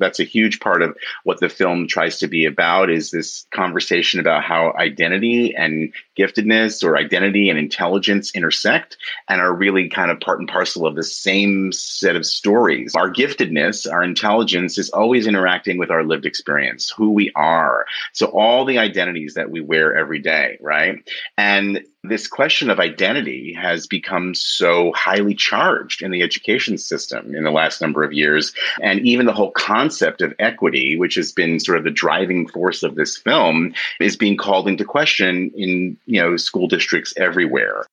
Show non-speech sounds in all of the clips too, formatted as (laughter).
that's a huge part of what the film tries to be about is this conversation about how identity and giftedness or identity and intelligence intersect and are really kind of part and parcel of the same set of stories. Our giftedness, our intelligence is always interacting with our lived experience, who we are. So all the identities that we wear every day, right? And this question of identity has become so highly charged in the education system in the last number of years. And even the whole concept of equity, which has been sort of the driving force of this film, is being called into question in, you know, school districts everywhere.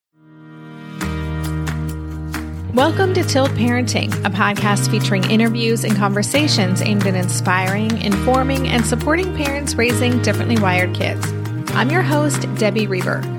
Welcome to Tilt Parenting, a podcast featuring interviews and conversations aimed at inspiring, informing, and supporting parents raising differently wired kids. I'm your host, Debbie Reber.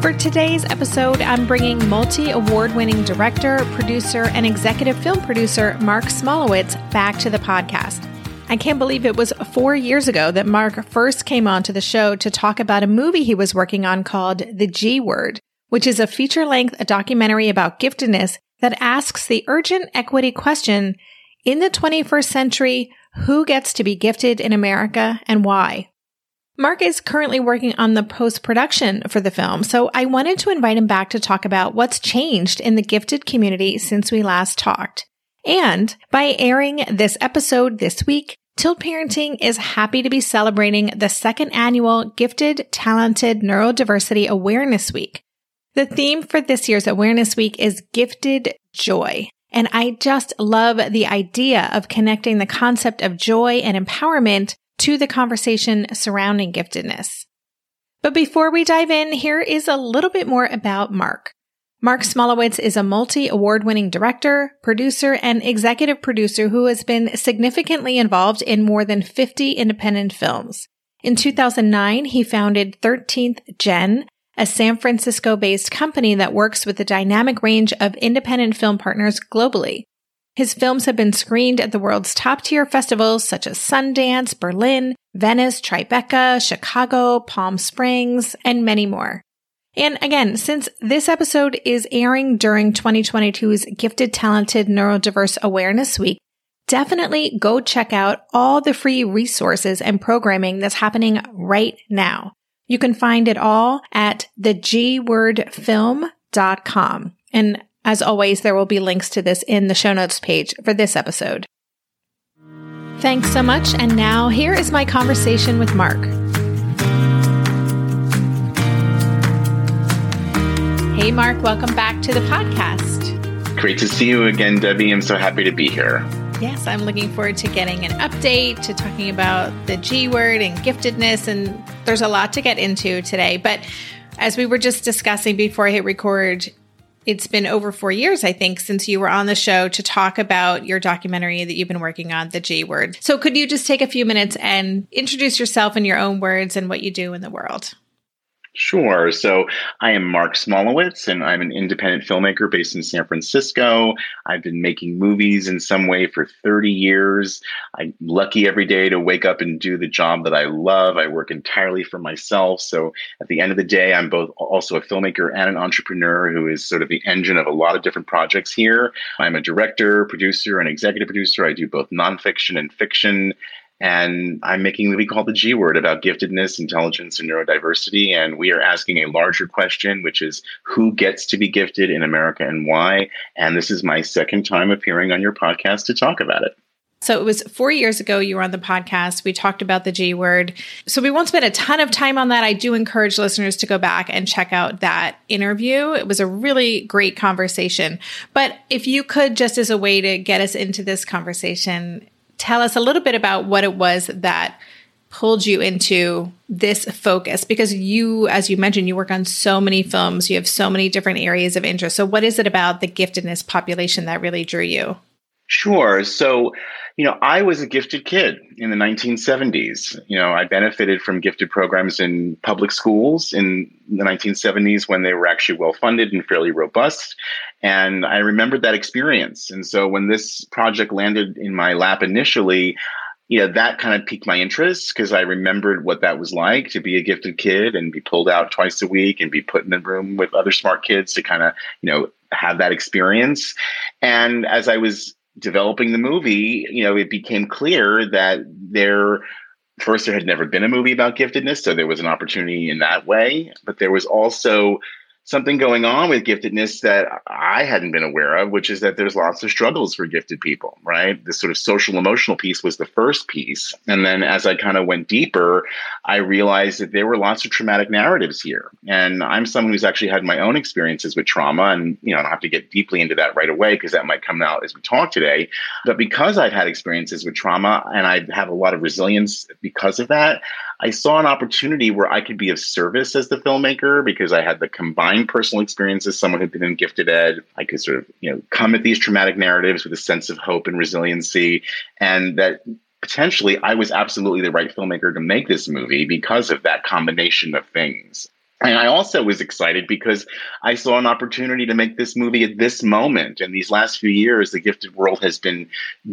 For today's episode, I'm bringing multi award winning director, producer, and executive film producer Marc Smolowitz back to the podcast. I can't believe it was four years ago that Marc first came onto the show to talk about a movie he was working on called The G Word, which is a feature length documentary about giftedness that asks the urgent equity question in the 21st century, who gets to be gifted in America and why? Marc is currently working on the post production for the film, so I wanted to invite him back to talk about what's changed in the gifted community since we last talked. And by airing this episode this week, Tilt Parenting is happy to be celebrating the second annual Gifted Talented Neurodiversity Awareness Week. The theme for this year's Awareness Week is Gifted Joy. And I just love the idea of connecting the concept of joy and empowerment to the conversation surrounding giftedness. But before we dive in, here is a little bit more about Marc. Marc Smolowitz is a multi award winning director, producer, and executive producer who has been significantly involved in more than 50 independent films. In 2009, he founded 13th Gen, a San Francisco based company that works with a dynamic range of independent film partners globally. His films have been screened at the world's top tier festivals such as Sundance, Berlin, Venice, Tribeca, Chicago, Palm Springs, and many more. And again, since this episode is airing during 2022's Gifted Talented Neurodiverse Awareness Week, definitely go check out all the free resources and programming that's happening right now. You can find it all at thegwordfilm.com. And as always, there will be links to this in the show notes page for this episode. Thanks so much. And now here is my conversation with Marc. Hey, Marc, welcome back to the podcast. Great to see you again, Debbie. I'm so happy to be here. Yes, I'm looking forward to getting an update, to talking about the G word and giftedness. And there's a lot to get into today. But as we were just discussing before I hit record, it's been over four years, I think, since you were on the show to talk about your documentary that you've been working on, The G Word. So, could you just take a few minutes and introduce yourself in your own words and what you do in the world? Sure. So I am Marc Smolowitz, and I'm an independent filmmaker based in San Francisco. I've been making movies in some way for 30 years. I'm lucky every day to wake up and do the job that I love. I work entirely for myself. So at the end of the day, I'm both also a filmmaker and an entrepreneur who is sort of the engine of a lot of different projects here. I'm a director, producer, and executive producer. I do both nonfiction and fiction. And I'm making what we call The G Word about giftedness, intelligence, and neurodiversity. And we are asking a larger question, which is who gets to be gifted in America and why? And this is my second time appearing on your podcast to talk about it. So it was four years ago you were on the podcast. We talked about the G word. So we won't spend a ton of time on that. I do encourage listeners to go back and check out that interview. It was a really great conversation. But if you could, just as a way to get us into this conversation, tell us a little bit about what it was that pulled you into this focus? Because you as you mentioned you work on so many films. You have so many different areas of interest. So what is it about the giftedness population that really drew you? Sure. So you know i was a gifted kid in the 1970s you know i benefited from gifted programs in public schools in the 1970s when they were actually well funded and fairly robust and I remembered that experience. And so when this project landed in my lap initially, you know, that kind of piqued my interest because I remembered what that was like to be a gifted kid and be pulled out twice a week and be put in the room with other smart kids to kind of, you know, have that experience. And as I was developing the movie, you know, it became clear that there first there had never been a movie about giftedness, so there was an opportunity in that way, but there was also something going on with giftedness that I hadn't been aware of, which is that there's lots of struggles for gifted people, right? This sort of social emotional piece was the first piece. And then as I kind of went deeper, I realized that there were lots of traumatic narratives here. And I'm someone who's actually had my own experiences with trauma. And, you know, I don't have to get deeply into that right away because that might come out as we talk today. But because I've had experiences with trauma and I have a lot of resilience because of that, I saw an opportunity where I could be of service as the filmmaker because I had the combined personal experience as someone who'd been in gifted ed. I could sort of, you know, come at these traumatic narratives with a sense of hope and resiliency, and that potentially I was absolutely the right filmmaker to make this movie because of that combination of things. And I also was excited because I saw an opportunity to make this movie at this moment. In these last few years, the gifted world has been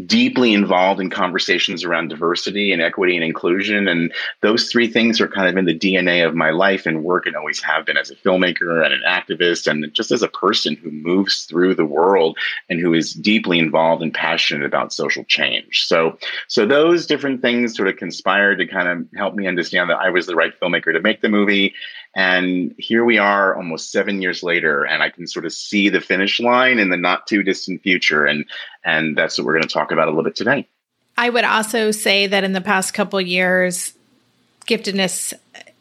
deeply involved in conversations around diversity and equity and inclusion. And those three things are kind of in the DNA of my life and work and always have been as a filmmaker and an activist and just as a person who moves through the world and who is deeply involved and passionate about social change. So, so those different things sort of conspired to kind of help me understand that I was the right filmmaker to make the movie and here we are almost seven years later, and I can sort of see the finish line in the not too distant future. And, and that's what we're going to talk about a little bit today. I would also say that in the past couple years, giftedness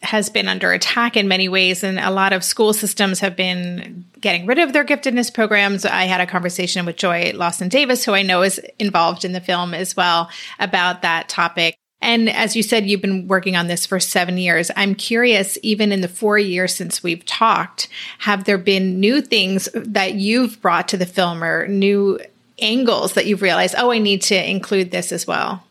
has been under attack in many ways, and a lot of school systems have been getting rid of their giftedness programs. I had a conversation with Joy Lawson Davis, who I know is involved in the film as well, about that topic. And as you said, you've been working on this for seven years. I'm curious, even in the four years since we've talked, have there been new things that you've brought to the film or new angles that you've realized, oh, I need to include this as well?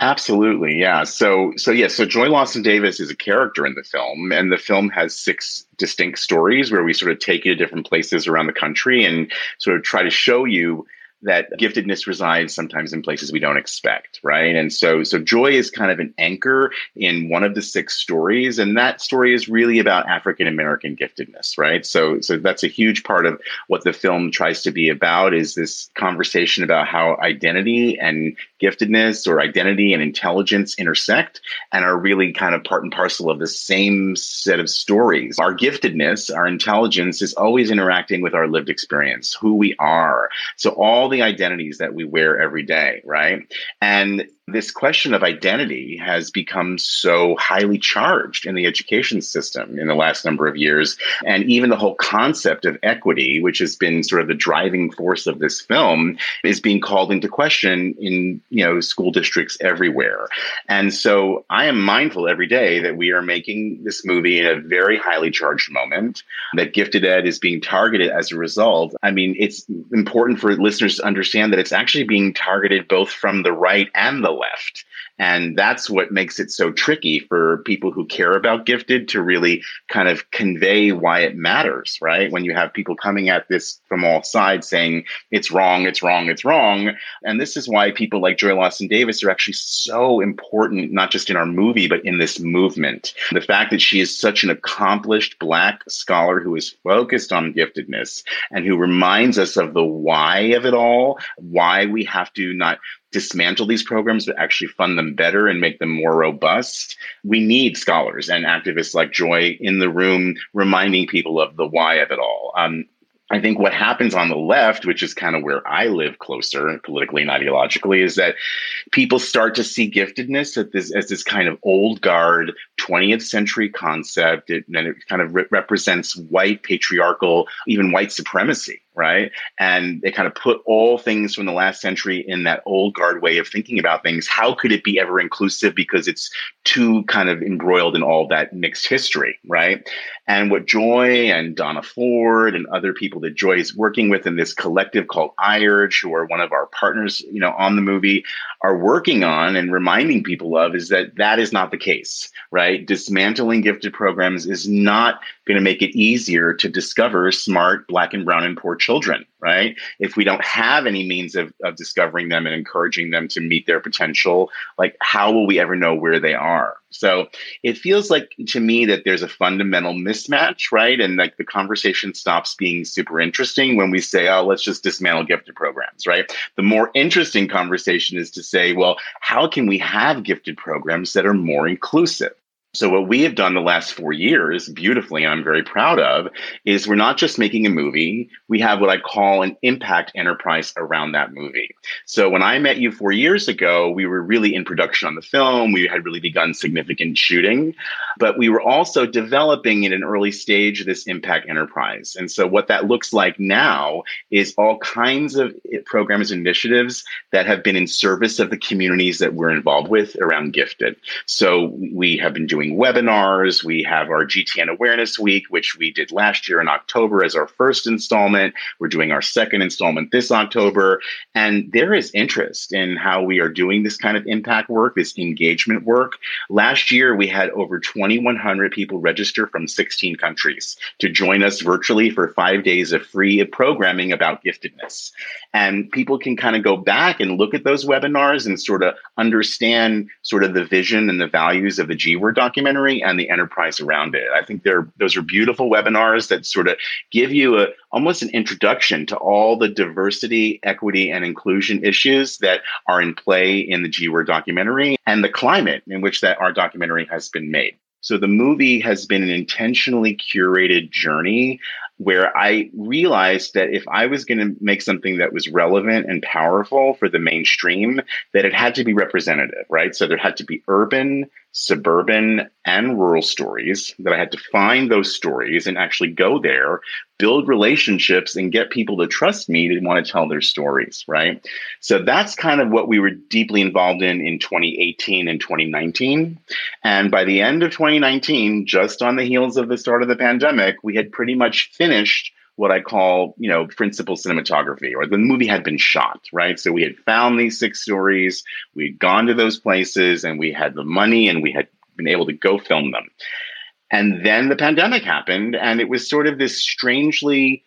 Absolutely, yeah. So, so yeah. So, Joy Lawson Davis is a character in the film, and the film has six distinct stories where we sort of take you to different places around the country and sort of try to show you that giftedness resides sometimes in places we don't expect, right? And so, so joy is kind of an anchor in one of the six stories, and that story is really about African American giftedness, right? So, so that's a huge part of what the film tries to be about is this conversation about how identity and giftedness or identity and intelligence intersect and are really kind of part and parcel of the same set of stories. Our giftedness, our intelligence is always interacting with our lived experience, who we are. So all the identities that we wear every day, right? And this question of identity has become so highly charged in the education system in the last number of years. And even the whole concept of equity, which has been sort of the driving force of this film, is being called into question in, you know, school districts everywhere. And so I am mindful every day that we are making this movie in a very highly charged moment, that gifted ed is being targeted as a result. I mean, it's important for listeners to understand that it's actually being targeted both from the right and the left. And that's what makes it so tricky for people who care about gifted to really kind of convey why it matters, right? When you have people coming at this from all sides saying it's wrong, it's wrong, it's wrong. And this is why people like Joy Lawson Davis are actually so important, not just in our movie, but in this movement. The fact that she is such an accomplished Black scholar who is focused on giftedness and who reminds us of the why of it all, why we have to not dismantle these programs, but actually fund them better and make them more robust. We need scholars and activists like Joy in the room reminding people of the why of it all. Um, I think what happens on the left, which is kind of where I live closer politically and ideologically, is that people start to see giftedness as this, as this kind of old guard 20th century concept. It, and it kind of re- represents white patriarchal, even white supremacy right? And they kind of put all things from the last century in that old guard way of thinking about things. How could it be ever inclusive because it's too kind of embroiled in all that mixed history, right? And what Joy and Donna Ford and other people that Joy is working with in this collective called IURG, who are one of our partners, you know, on the movie, are working on and reminding people of is that that is not the case, right? Dismantling gifted programs is not going to make it easier to discover smart black and brown and poor children, right? If we don't have any means of, of discovering them and encouraging them to meet their potential, like how will we ever know where they are? So it feels like to me that there's a fundamental mismatch, right? And like the conversation stops being super interesting when we say, oh, let's just dismantle gifted programs, right? The more interesting conversation is to say, well, how can we have gifted programs that are more inclusive? So, what we have done the last four years beautifully, and I'm very proud of, is we're not just making a movie, we have what I call an impact enterprise around that movie. So, when I met you four years ago, we were really in production on the film. We had really begun significant shooting, but we were also developing in an early stage this impact enterprise. And so, what that looks like now is all kinds of programs and initiatives that have been in service of the communities that we're involved with around gifted. So, we have been doing doing webinars. We have our GTN Awareness Week, which we did last year in October as our first installment. We're doing our second installment this October. And there is interest in how we are doing this kind of impact work, this engagement work. Last year, we had over 2,100 people register from 16 countries to join us virtually for five days of free programming about giftedness. And people can kind of go back and look at those webinars and sort of understand sort of the vision and the values of the G Word documentary and the enterprise around it. I think they're those are beautiful webinars that sort of give you a almost an introduction to all the diversity, equity, and inclusion issues that are in play in the G Word documentary and the climate in which that our documentary has been made. So the movie has been an intentionally curated journey where I realized that if I was going to make something that was relevant and powerful for the mainstream, that it had to be representative, right? So there had to be urban, suburban and rural stories that I had to find those stories and actually go there, build relationships and get people to trust me to want to tell their stories, right? So that's kind of what we were deeply involved in in 2018 and 2019. And by the end of 2019, just on the heels of the start of the pandemic, we had pretty much finished what I call, you know, principal cinematography, or the movie had been shot, right? So we had found these six stories, we'd gone to those places, and we had the money and we had been able to go film them. And then the pandemic happened, and it was sort of this strangely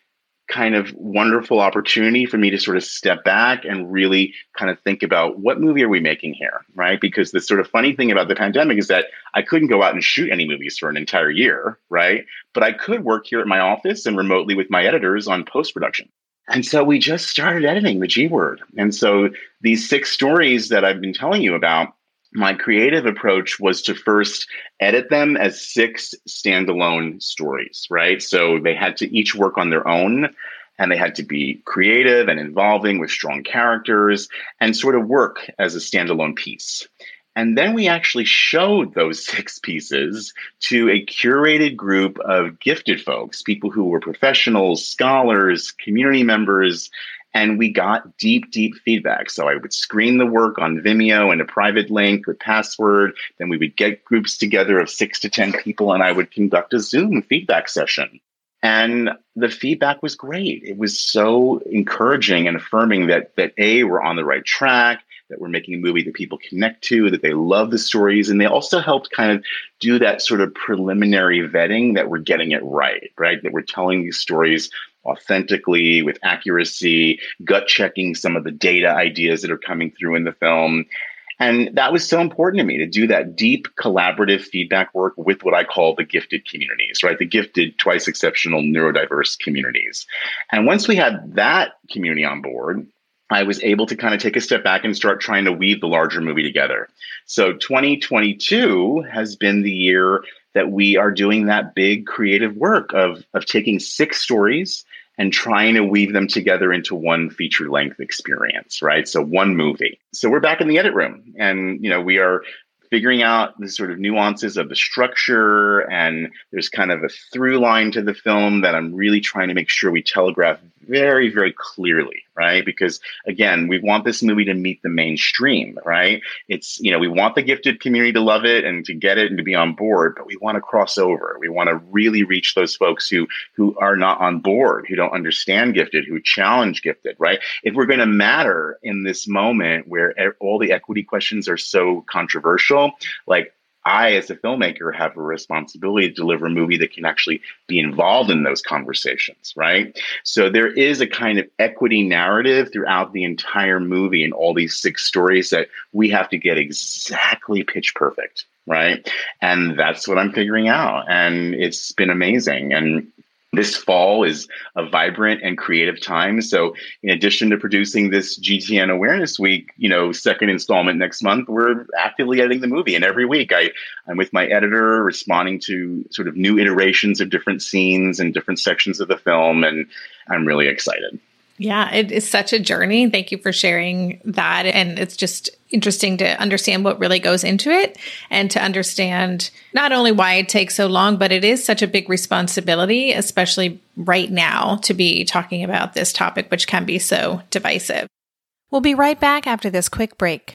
kind of wonderful opportunity for me to sort of step back and really kind of think about what movie are we making here, right? Because the sort of funny thing about the pandemic is that I couldn't go out and shoot any movies for an entire year, right? But I could work here at my office and remotely with my editors on post production. And so we just started editing the G word. And so these six stories that I've been telling you about my creative approach was to first edit them as six standalone stories, right? So they had to each work on their own and they had to be creative and involving with strong characters and sort of work as a standalone piece. And then we actually showed those (laughs) six pieces to a curated group of gifted folks, people who were professionals, scholars, community members, and we got deep, deep feedback. So I would screen the work on Vimeo in a private link with password. Then we would get groups together of six to 10 people, and I would conduct a Zoom feedback session. And the feedback was great. It was so encouraging and affirming that that A, we're on the right track, that we're making a movie that people connect to, that they love the stories, and they also helped kind of do that sort of preliminary vetting that we're getting it right, right? That we're telling these stories authentically with accuracy, gut checking some of the data ideas that are coming through in the film. And that was so important to me to do that deep collaborative feedback work with what I call the gifted communities, right? The gifted, twice exceptional, neurodiverse communities. And once we had that community on board, I was able to kind of take a step back and start trying to weave the larger movie together. So 2022 has been the year that we are doing that big creative work of, of taking six stories and trying to weave them together into one feature length experience, right? So one movie. So we're back in the edit room and, you know, we are figuring out the sort of nuances of the structure and there's kind of a through line to the film that I'm really trying to make sure we telegraph very, very clearly, right? Because again, we want this movie to meet the mainstream, right? It's, you know, we want the gifted community to love it and to get it and to be on board, but we want to cross over. We want to really reach those folks who, who are not on board, who don't understand gifted, who challenge gifted, right? If we're going to matter in this moment where all the equity questions are so controversial, like I, as a filmmaker, have a responsibility to deliver a movie that can actually be involved in those conversations, right? So there is a kind of equity narrative throughout the entire movie and all these six stories that we have to get exactly pitch perfect, right? And that's what I'm figuring out. And it's been amazing. And this fall is a vibrant and creative time. So, in addition to producing this GTN Awareness Week, you know, second installment next month, we're actively editing the movie. And every week, I I'm with my editor, responding to sort of new iterations of different scenes and different sections of the film, and I'm really excited. Yeah, it is such a journey. Thank you for sharing that. And it's just interesting to understand what really goes into it and to understand not only why it takes so long, but it is such a big responsibility, especially right now, to be talking about this topic, which can be so divisive. We'll be right back after this quick break.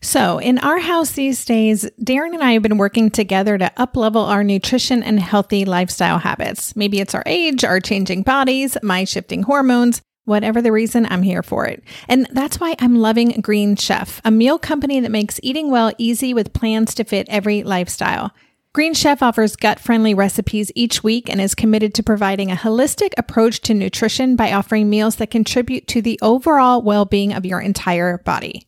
So, in our house these days, Darren and I have been working together to uplevel our nutrition and healthy lifestyle habits. Maybe it's our age, our changing bodies, my shifting hormones. Whatever the reason, I'm here for it. And that's why I'm loving Green Chef, a meal company that makes eating well easy with plans to fit every lifestyle. Green Chef offers gut friendly recipes each week and is committed to providing a holistic approach to nutrition by offering meals that contribute to the overall well being of your entire body.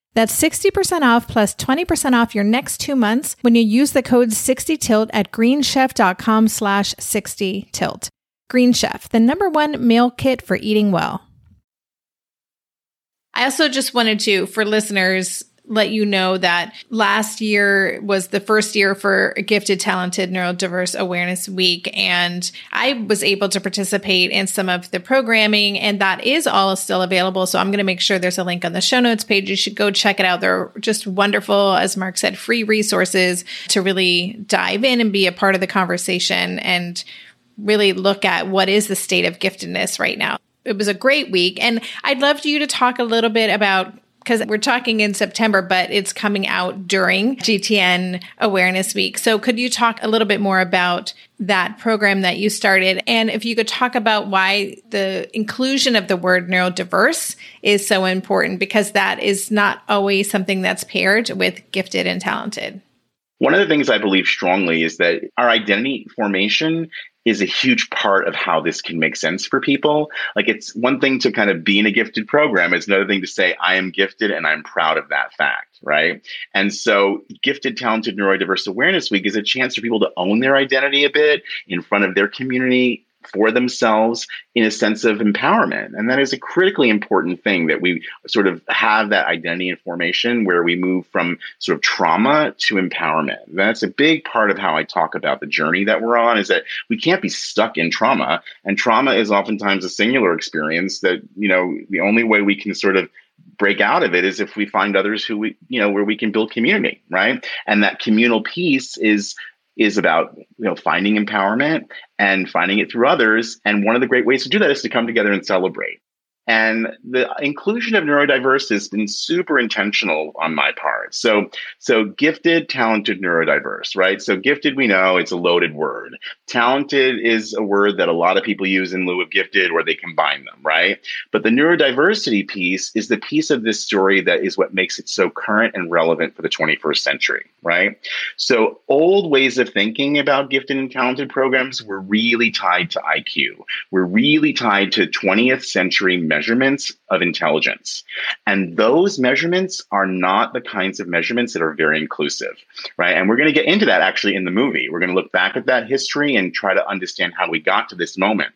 That's 60% off plus 20% off your next two months when you use the code 60tilt at greenchef.com slash 60tilt. Green Chef, the number one meal kit for eating well. I also just wanted to, for listeners, let you know that last year was the first year for Gifted, Talented, Neurodiverse Awareness Week. And I was able to participate in some of the programming, and that is all still available. So I'm going to make sure there's a link on the show notes page. You should go check it out. They're just wonderful, as Marc said, free resources to really dive in and be a part of the conversation and really look at what is the state of giftedness right now it was a great week. And I'd love you to talk a little bit about because we're talking in September, but it's coming out during GTN Awareness Week. So, could you talk a little bit more about that program that you started? And if you could talk about why the inclusion of the word neurodiverse is so important, because that is not always something that's paired with gifted and talented. One of the things I believe strongly is that our identity formation is a huge part of how this can make sense for people. Like it's one thing to kind of be in a gifted program, it's another thing to say, I am gifted and I'm proud of that fact, right? And so Gifted Talented Neurodiverse Awareness Week is a chance for people to own their identity a bit in front of their community for themselves in a sense of empowerment. And that is a critically important thing that we sort of have that identity and formation where we move from sort of trauma to empowerment. That's a big part of how I talk about the journey that we're on is that we can't be stuck in trauma. And trauma is oftentimes a singular experience that, you know, the only way we can sort of break out of it is if we find others who we you know where we can build community right and that communal piece is is about you know finding empowerment and finding it through others. And one of the great ways to do that is to come together and celebrate and the inclusion of neurodiverse has been super intentional on my part. So, so gifted, talented, neurodiverse, right? So gifted, we know it's a loaded word. Talented is a word that a lot of people use in lieu of gifted or they combine them, right? But the neurodiversity piece is the piece of this story that is what makes it so current and relevant for the 21st century, right? So old ways of thinking about gifted and talented programs were really tied to IQ. We're really tied to 20th century measurements of intelligence. And those measurements are not the kinds of measurements that are very inclusive, right? And we're going to get into that actually in the movie. We're going to look back at that history and try to understand how we got to this moment.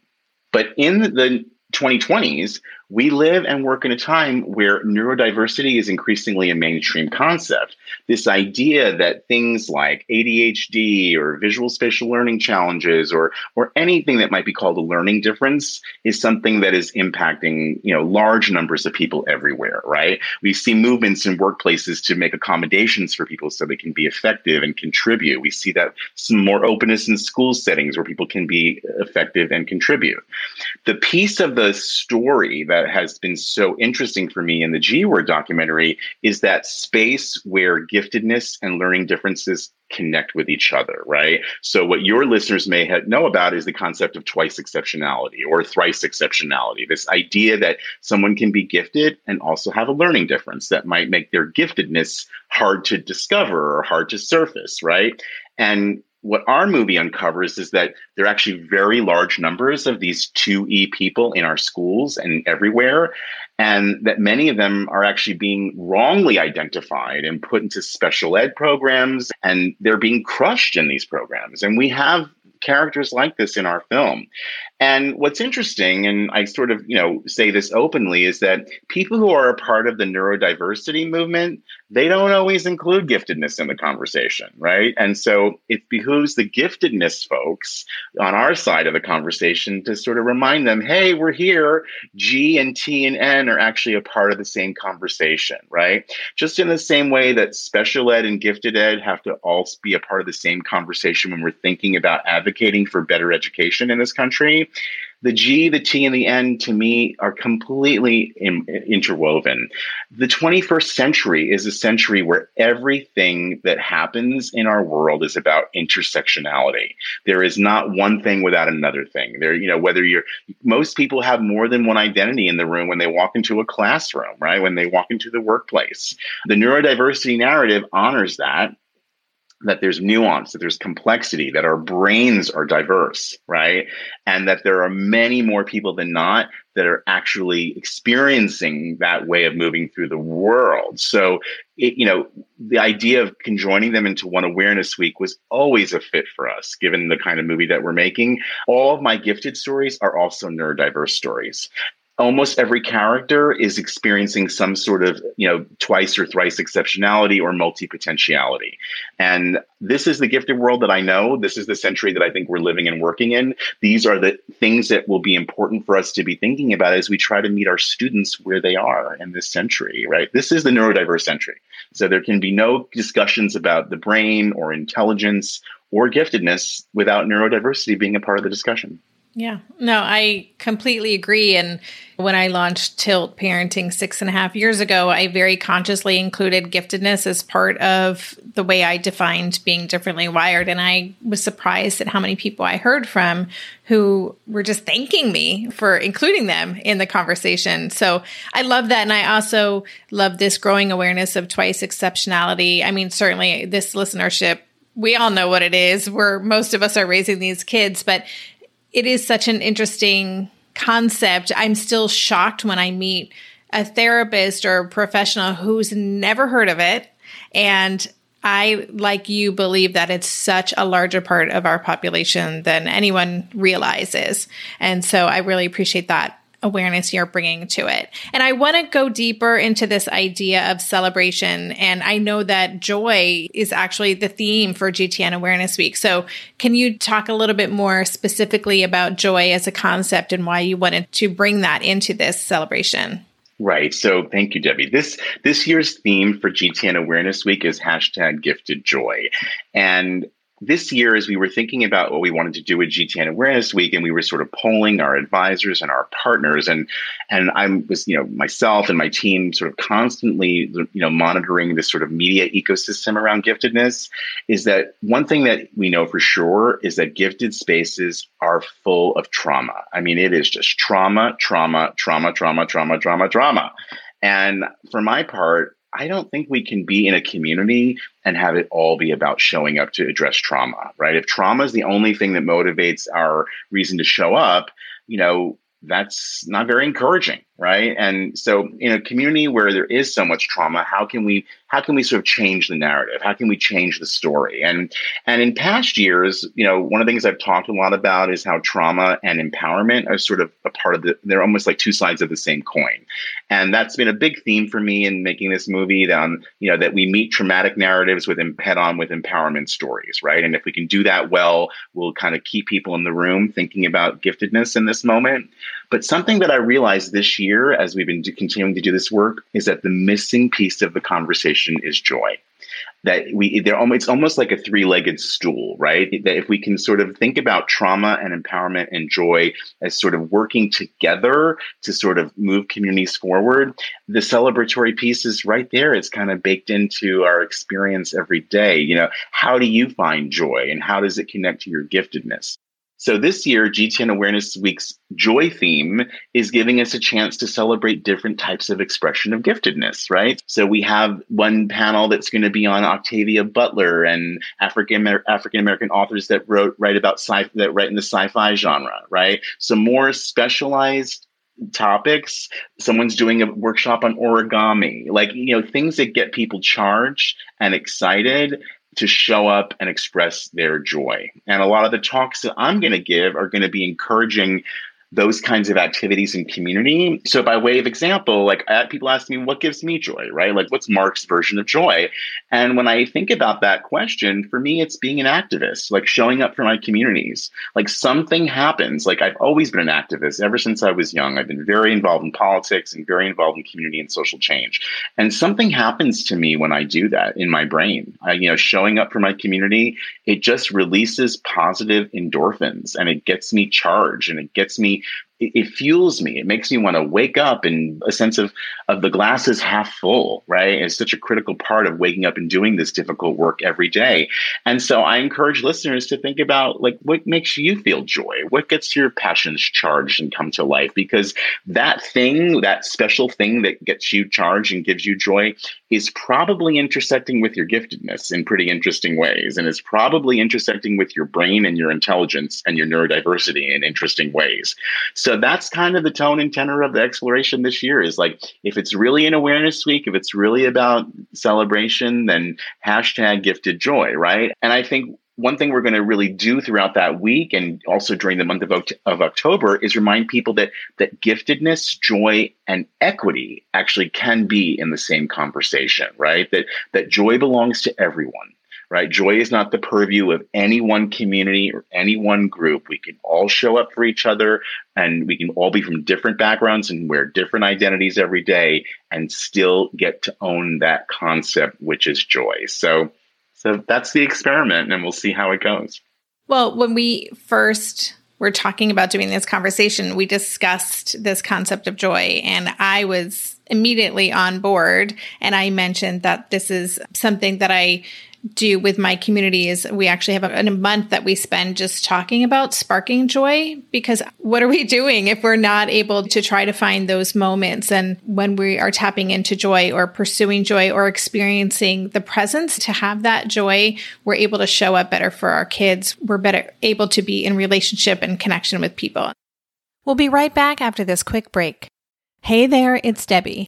But in the 2020s, we live and work in a time where neurodiversity is increasingly a mainstream concept. This idea that things like ADHD or visual spatial learning challenges or or anything that might be called a learning difference is something that is impacting, you know, large numbers of people everywhere, right? We see movements in workplaces to make accommodations for people so they can be effective and contribute. We see that some more openness in school settings where people can be effective and contribute. The piece of the story that that has been so interesting for me in the G Word documentary is that space where giftedness and learning differences connect with each other, right? So what your listeners may have, know about is the concept of twice exceptionality or thrice exceptionality. This idea that someone can be gifted and also have a learning difference that might make their giftedness hard to discover or hard to surface, right? And what our movie uncovers is that there are actually very large numbers of these 2E people in our schools and everywhere, and that many of them are actually being wrongly identified and put into special ed programs, and they're being crushed in these programs. And we have characters like this in our film. And what's interesting, and I sort of, you know, say this openly, is that people who are a part of the neurodiversity movement, they don't always include giftedness in the conversation, right? And so it behooves the giftedness folks on our side of the conversation to sort of remind them, hey, we're here. G and T and N are actually a part of the same conversation, right? Just in the same way that special ed and gifted ed have to all be a part of the same conversation when we're thinking about advocating for better education in this country the G, the T, and the N to me are completely in, interwoven. The 21st century is a century where everything that happens in our world is about intersectionality. There is not one thing without another thing. There, you know, whether you're, most people have more than one identity in the room when they walk into a classroom, right? When they walk into the workplace. The neurodiversity narrative honors that that there's nuance, that there's complexity, that our brains are diverse, right? And that there are many more people than not that are actually experiencing that way of moving through the world. So, it, you know, the idea of conjoining them into one awareness week was always a fit for us, given the kind of movie that we're making. All of my gifted stories are also neurodiverse stories almost every character is experiencing some sort of you know twice or thrice exceptionality or multi-potentiality. And this is the gifted world that i know. This is the century that i think we're living and working in. These are the things that will be important for us to be thinking about as we try to meet our students where they are in this century right? This is the neurodiverse century. So there can be no discussions about the brain or intelligence or giftedness without neurodiversity being a part of the discussion yeah, no, I completely agree. And when I launched Tilt Parenting six and a half years ago, I very consciously included giftedness as part of the way I defined being differently wired. And I was surprised at how many people I heard from who were just thanking me for including them in the conversation. So I love that. And I also love this growing awareness of twice exceptionality. I mean, certainly this listenership we all know what it is where most of us are raising these kids but it is such an interesting concept. I'm still shocked when I meet a therapist or a professional who's never heard of it. And I, like you, believe that it's such a larger part of our population than anyone realizes. And so I really appreciate that awareness you're bringing to it. And I want to go deeper into this idea of celebration. And I know that joy is actually the theme for GTN Awareness Week. So, can you talk a little bit more specifically about joy as a concept and why you wanted to bring that into this celebration? Right. So thank you, Debbie. This this year's theme for GTN Awareness Week is hashtag gifted joy. And this year, as we were thinking about what we wanted to do with GTN Awareness Week, and we were sort of polling our advisors and our partners, and and I was, you know, myself and my team sort of constantly, you know, monitoring this sort of media ecosystem around giftedness, is that one thing that we know for sure is that gifted spaces are full of trauma. I mean, it is just trauma, trauma, trauma, trauma, trauma, trauma, trauma. And for my part, I don't think we can be in a community and have it all be about showing up to address trauma, right? If trauma is the only thing that motivates our reason to show up, you know, that's not very encouraging right? And so in a community where there is so much trauma how can we how can we sort of change the narrative? How can we change the story? And and in past years you know one of the things i've talked a lot about is how trauma and empowerment are sort of a part of the they're almost like two sides of the same coin. And that's been a big theme for me in making this movie um, you know that we meet traumatic narratives with head on with empowerment stories right? And if we can do that well we'll kind of keep people in the room thinking about giftedness in this moment but something that i realized this year as we've been continuing to do this work, is that the missing piece of the conversation is joy. That we, they're almost, it's almost like a three-legged stool, right? That if we can sort of think about trauma and empowerment and joy as sort of working together to sort of move communities forward, the celebratory piece is right there. It's kind of baked into our experience every day. You know, how do you find joy, and how does it connect to your giftedness? So this year, GTN Awareness Week's joy theme is giving us a chance to celebrate different types of expression of giftedness, right? So we have one panel that's going to be on Octavia Butler and African African American authors that wrote write about sci that write in the sci-fi genre, right? Some more specialized topics someone's doing a workshop on origami like you know things that get people charged and excited to show up and express their joy. And a lot of the talks that I'm going to give are going to be encouraging those kinds of activities in community. So, by way of example, like uh, people ask me, what gives me joy, right? Like, what's Marc's version of joy? And when I think about that question, for me, it's being an activist, like showing up for my communities. Like, something happens. Like, I've always been an activist ever since I was young. I've been very involved in politics and very involved in community and social change. And something happens to me when I do that in my brain. I, you know, showing up for my community, it just releases positive endorphins and it gets me charged and it gets me it, it fuels me. It makes me want to wake up and a sense of of the glass is half full, right? It's such a critical part of waking up and doing this difficult work every day. And so I encourage listeners to think about like what makes you feel joy? What gets your passions charged and come to life? Because that thing, that special thing that gets you charged and gives you joy is probably intersecting with your giftedness in pretty interesting ways and is probably intersecting with your brain and your intelligence and your neurodiversity in interesting ways. So that's kind of the tone and tenor of the exploration this year is like, if it's really an awareness week, if it's really about celebration, then hashtag gifted joy, right? And I think one thing we're going to really do throughout that week and also during the month of, of October is remind people that that giftedness, joy, and equity actually can be in the same conversation, right? That that joy belongs to everyone right? Joy is not the purview of any one community or any one group. We can all show up for each other and we can all be from different backgrounds and wear different identities every day and still get to own that concept, which is joy. So, so that's the experiment and we'll see how it goes. Well, when we first were talking about doing this conversation, we discussed this concept of joy and I was immediately on board. And I mentioned that this is something that I do with my community is we actually have a, a, month that we spend just talking about sparking joy because what are we doing if we're not able to try to find those moments? And when we are tapping into joy or pursuing joy or experiencing the presence to have that joy we're able to show up better for our kids. We're better able to be in relationship and connection with people. We'll be right back after this quick break. Hey there, it's Debbie.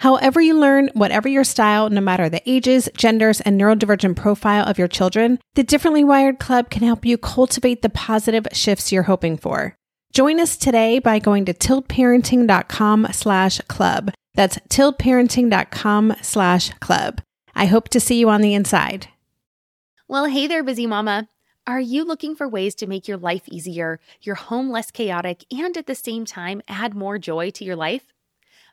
However, you learn, whatever your style, no matter the ages, genders, and neurodivergent profile of your children, the Differently Wired Club can help you cultivate the positive shifts you're hoping for. Join us today by going to tiltparenting.com slash club. That's tiltparenting.com slash club. I hope to see you on the inside. Well, hey there, busy mama. Are you looking for ways to make your life easier, your home less chaotic, and at the same time add more joy to your life?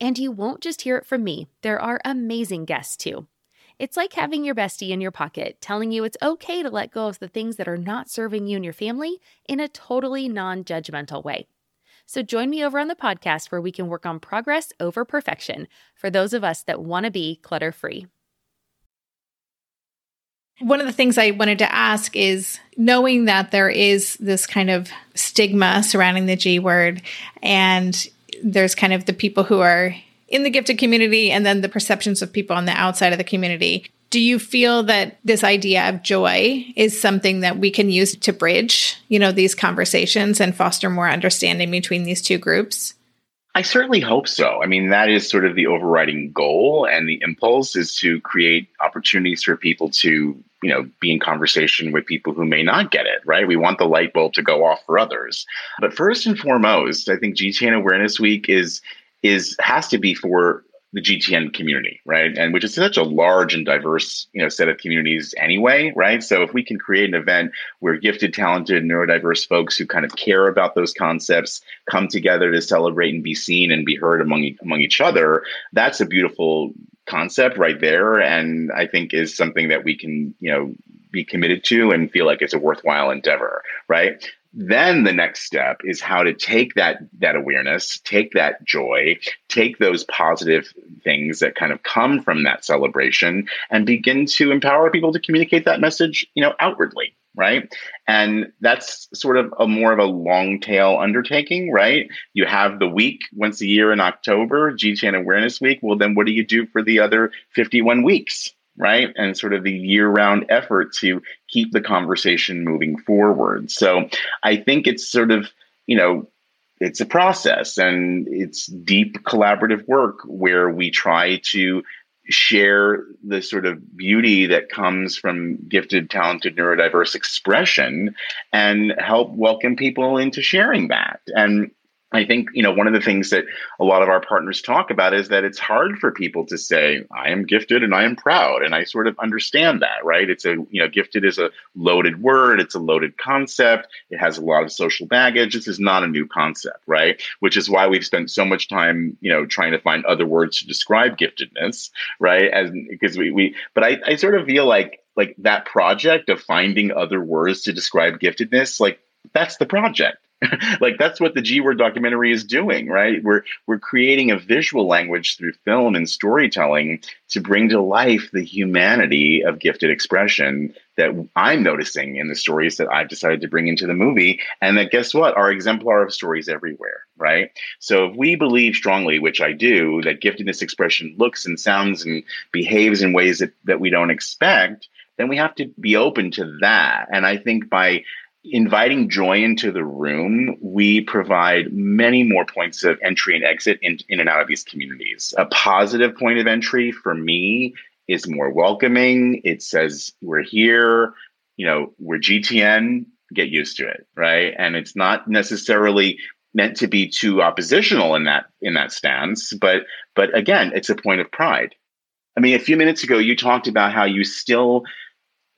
And you won't just hear it from me, there are amazing guests too. It's like having your bestie in your pocket telling you it's okay to let go of the things that are not serving you and your family in a totally non judgmental way. So join me over on the podcast where we can work on progress over perfection for those of us that want to be clutter free. One of the things I wanted to ask is knowing that there is this kind of stigma surrounding the G word, and there's kind of the people who are in the gifted community and then the perceptions of people on the outside of the community. Do you feel that this idea of joy is something that we can use to bridge, you know, these conversations and foster more understanding between these two groups? I certainly hope so. I mean, that is sort of the overriding goal and the impulse is to create opportunities for people to, you know, be in conversation with people who may not get it, right? We want the light bulb to go off for others. But first and foremost, I think GTN Awareness Week is is has to be for the GTN community, right? And which is such a large and diverse, you know, set of communities anyway, right? So if we can create an event where gifted, talented, neurodiverse folks who kind of care about those concepts come together to celebrate and be seen and be heard among among each other, that's a beautiful concept right there, and I think is something that we can, you know, be committed to and feel like it's a worthwhile endeavor, right? Then the next step is how to take that that awareness take that joy take those positive things that kind of come from that celebration and begin to empower people to communicate that message you know outwardly right? And that's sort of a more of a long tail undertaking right? You have the week once a year in october gtn awareness week. Well then what do you do for the other 51 weeks right? And sort of the year round effort to keep the conversation moving forward. So I think it's sort of, you know, it's a process and it's deep collaborative work where we try to share the sort of beauty that comes from gifted, talented, neurodiverse expression and help welcome people into sharing that. And I think, you know, one of the things that a lot of our partners talk about is that it's hard for people to say, I am gifted and I am proud. And I sort of understand that, right? It's a, you know, gifted is a loaded word. It's a loaded concept. It has a lot of social baggage. This is not a new concept, right? Which is why we've spent so much time, you know, trying to find other words to describe giftedness, right? As because we, we, but I, I sort of feel like, like that project of finding other words to describe giftedness, like that's the project (laughs) like that's what the G Word documentary is doing, right? We're we're creating a visual language through film and storytelling to bring to life the humanity of gifted expression that I'm noticing in the stories that I've decided to bring into the movie. And that guess what? Are exemplar of stories everywhere, right? So if we believe strongly, which I do, that giftedness expression looks and sounds and behaves in ways that, that we don't expect, then we have to be open to that. And I think by inviting joy into the room, we provide many more points of entry and exit in, in and out of these communities. A positive point of entry for me is more welcoming. It says, we're here, you know, we're GTN, get used to it, right? And it's not necessarily meant to be too oppositional in that in that stance, but but again, it's a point of pride. I mean, a few minutes ago, you talked about how you still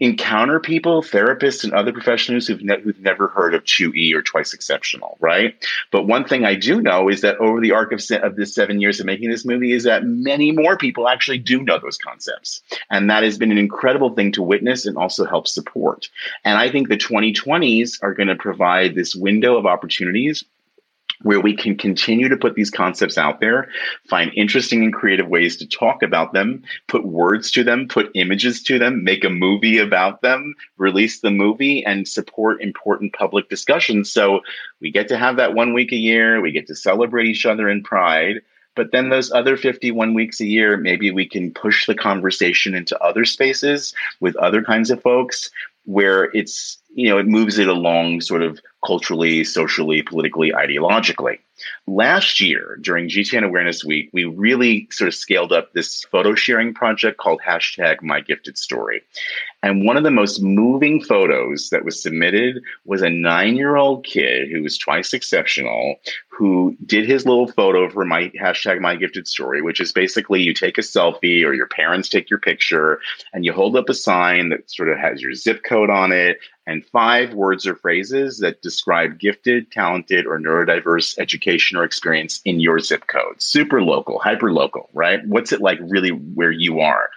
encounter people, therapists and other professionals who've, ne- who've never heard of 2E or Twice Exceptional, right? But one thing I do know is that over the arc of, se- of this seven years of making this movie is that many more people actually do know those concepts. And that has been an incredible thing to witness and also help support. And I think the 2020s are going to provide this window of opportunities where we can continue to put these concepts out there, find interesting and creative ways to talk about them, put words to them, put images to them, make a movie about them, release the movie, and support important public discussions. So we get to have that one week a year, we get to celebrate each other in pride. But then those other 51 weeks a year, maybe we can push the conversation into other spaces with other kinds of folks where it's you know it moves it along sort of culturally socially politically ideologically. Last year during gtn awareness week we really sort of scaled up this photo sharing project called hashtag my gifted story and one of the most moving photos that was submitted was a nine year old kid who was twice exceptional, who did his little photo for my hashtag my gifted story, which is basically you take a selfie or your parents take your picture and you hold up a sign that sort of has your zip code on it and five words or phrases that describe gifted, talented, or neurodiverse education or experience in your zip code. Super local, hyper local, right? What's it like really where you are?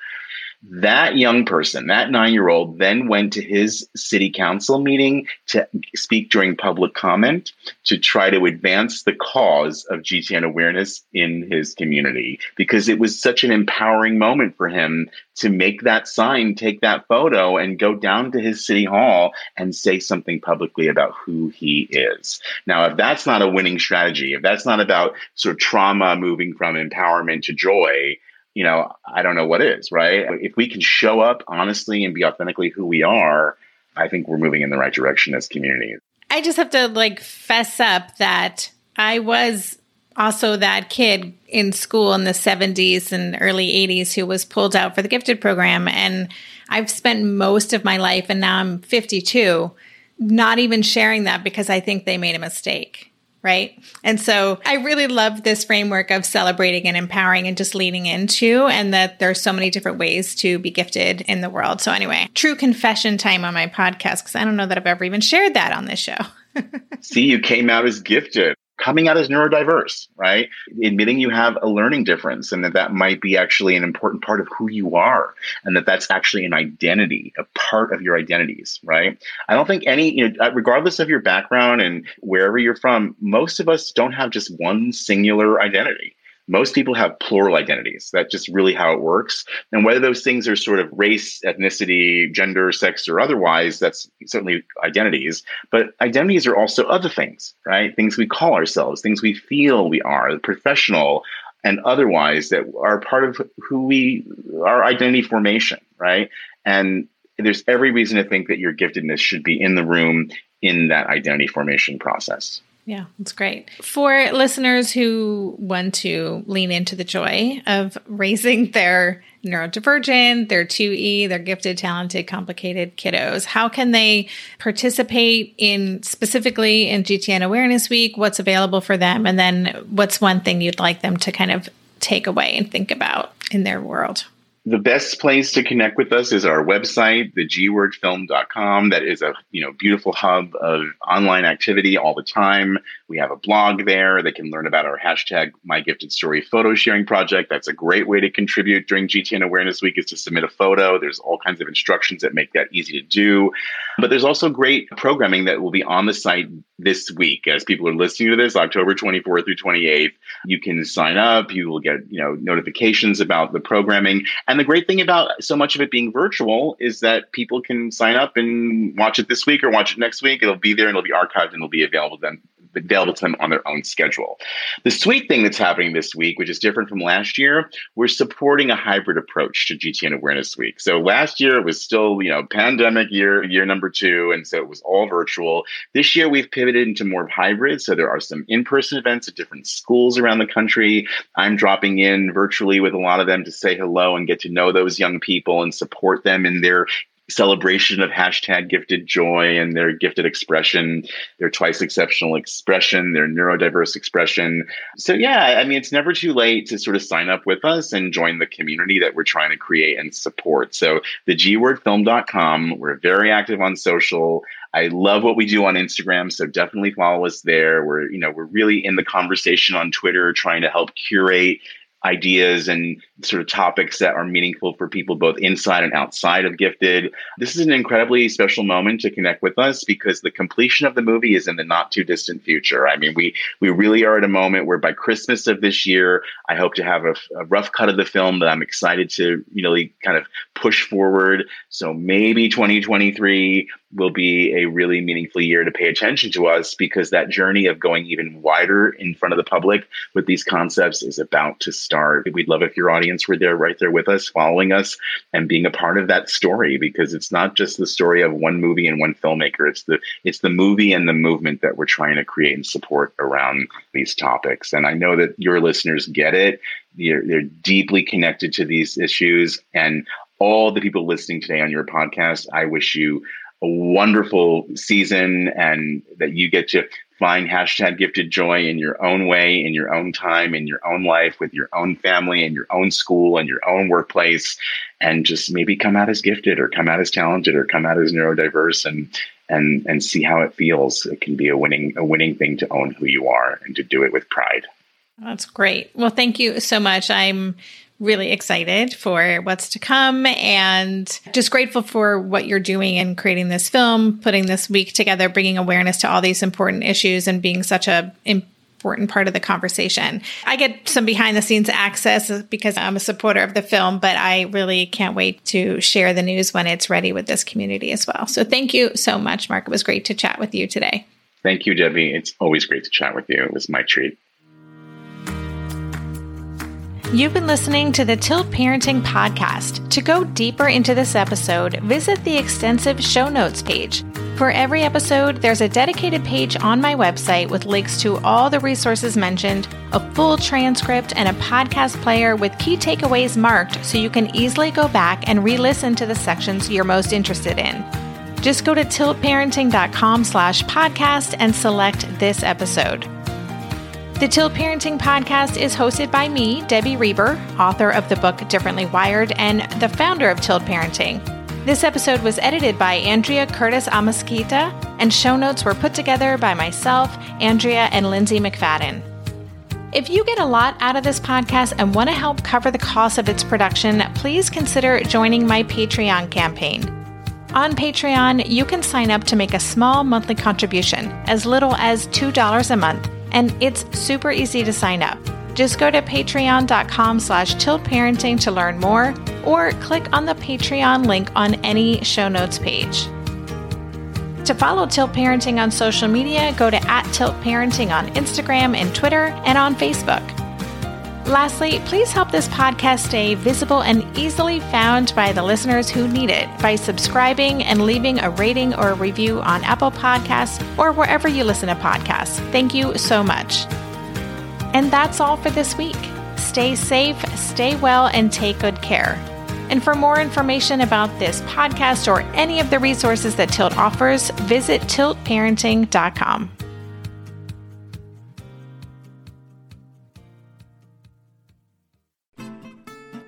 That young person, that nine year old, then went to his city council meeting to speak during public comment to try to advance the cause of GTN awareness in his community because it was such an empowering moment for him to make that sign, take that photo, and go down to his city hall and say something publicly about who he is. Now, if that's not a winning strategy, if that's not about sort of trauma moving from empowerment to joy, you know, I don't know what is, right? If we can show up honestly and be authentically who we are, I think we're moving in the right direction as communities. I just have to like fess up that I was also that kid in school in the 70s and early 80s who was pulled out for the gifted program. And I've spent most of my life, and now I'm 52, not even sharing that because I think they made a mistake right? And so I really love this framework of celebrating and empowering and just leaning into, and that there's so many different ways to be gifted in the world. So, anyway, true confession time on my podcast because I don't know that I've ever even shared that on this show. (laughs) See, you came out as gifted coming out as neurodiverse, right? Admitting you have a learning difference and that that might be actually an important part of who you are and that that's actually an identity, a part of your identities, right? I don't think any, you know, regardless of your background and wherever you're from, most of us don't have just one singular identity most people have plural identities. That's just really how it works. And whether those things are sort of race, ethnicity, gender, sex, or otherwise, that's certainly identities. But identities are also other things, right? Things we call ourselves, things we feel we are, professional and otherwise that are part of who we, our identity formation, right? And there's every reason to think that your giftedness should be in the room in that identity formation process. Yeah, that's great. For listeners who want to lean into the joy of raising their neurodivergent, their 2E, their gifted, talented, complicated kiddos, how can they participate in specifically in GTN Awareness Week? What's available for them? And then what's one thing you'd like them to kind of take away and think about in their world? The best place to connect with us is our website, thegwordfilm.com. That is a you know beautiful hub of online activity all the time. We have a blog there. They can learn about our hashtag My Gifted Story photo sharing project. That's a great way to contribute during GTN Awareness Week is to submit a photo. There's all kinds of instructions that make that easy to do. But there's also great programming that will be on the site this week as people are listening to this october 24th through 28th you can sign up you will get you know notifications about the programming and the great thing about so much of it being virtual is that people can sign up and watch it this week or watch it next week it'll be there and it'll be archived and it'll be available then available to them on their own schedule. The sweet thing that's happening this week, which is different from last year, we're supporting a hybrid approach to GTN Awareness Week. So last year it was still, you know, pandemic year, year number two, and so it was all virtual. This year we've pivoted into more hybrid. So there are some in-person events at different schools around the country. I'm dropping in virtually with a lot of them to say hello and get to know those young people and support them in their celebration of hashtag gifted joy and their gifted expression, their twice exceptional expression, their neurodiverse expression. So, yeah, I mean, it's never too late to sort of sign up with us and join the community that we're trying to create and support. So, the gwordfilm.com, we're very active on social. I love what we do on Instagram, so definitely follow us there. We're, you know, we're really in the conversation on Twitter, trying to help curate ideas and sort of topics that are meaningful for people both inside and outside of Gifted. This is an incredibly special moment to connect with us because the completion of the movie is in the not too distant future. I mean, we we really are at a moment where by Christmas of this year, I hope to have a, a rough cut of the film that I'm excited to you know kind of push forward. So maybe 2023 will be a really meaningful year to pay attention to us because that journey of going even wider in front of the public with these concepts is about to start. We'd love if your audience were there right there with us, following us and being a part of that story because it's not just the story of one movie and one filmmaker. It's the it's the movie and the movement that we're trying to create and support around these topics. And I know that your listeners get it. They're, they're deeply connected to these issues and all the people listening today on your podcast, I wish you a wonderful season and that you get to find hashtag gifted joy in your own way, in your own time, in your own life, with your own family, and your own school, and your own workplace, and just maybe come out as gifted or come out as talented or come out as neurodiverse and and and see how it feels. It can be a winning a winning thing to own who you are and to do it with pride. That's great. Well, thank you so much. I'm really excited for what's to come and just grateful for what you're doing and creating this film, putting this week together, bringing awareness to all these important issues and being such a important part of the conversation. I get some behind the scenes access because I'm a supporter of the film, but I really can't wait to share the news when it's ready with this community as well. So thank you so much, Marc. It was great to chat with you today. Thank you, Debbie. It's always great to chat with you. It was my treat. You've been listening to the Tilt Parenting Podcast. To go deeper into this episode, visit the extensive show notes page. For every episode, there's a dedicated page on my website with links to all the resources mentioned, a full transcript, and a podcast player with key takeaways marked so you can easily go back and re-listen to the sections you're most interested in. Just go to tiltparenting.com slash podcast and select this episode. The Tilt Parenting Podcast is hosted by me, Debbie Reber, author of the book Differently Wired and the founder of Tilt Parenting. This episode was edited by Andrea Curtis Amasquita, and show notes were put together by myself, Andrea, and Lindsay McFadden. If you get a lot out of this podcast and want to help cover the cost of its production, please consider joining my Patreon campaign. On Patreon, you can sign up to make a small monthly contribution, as little as $2 a month and it's super easy to sign up. Just go to patreon.com slash tiltparenting to learn more, or click on the Patreon link on any show notes page. To follow Tilt Parenting on social media, go to at Tilt Parenting on Instagram and Twitter and on Facebook. Lastly, please help this podcast stay visible and easily found by the listeners who need it by subscribing and leaving a rating or a review on Apple Podcasts or wherever you listen to podcasts. Thank you so much. And that's all for this week. Stay safe, stay well, and take good care. And for more information about this podcast or any of the resources that Tilt offers, visit tiltparenting.com.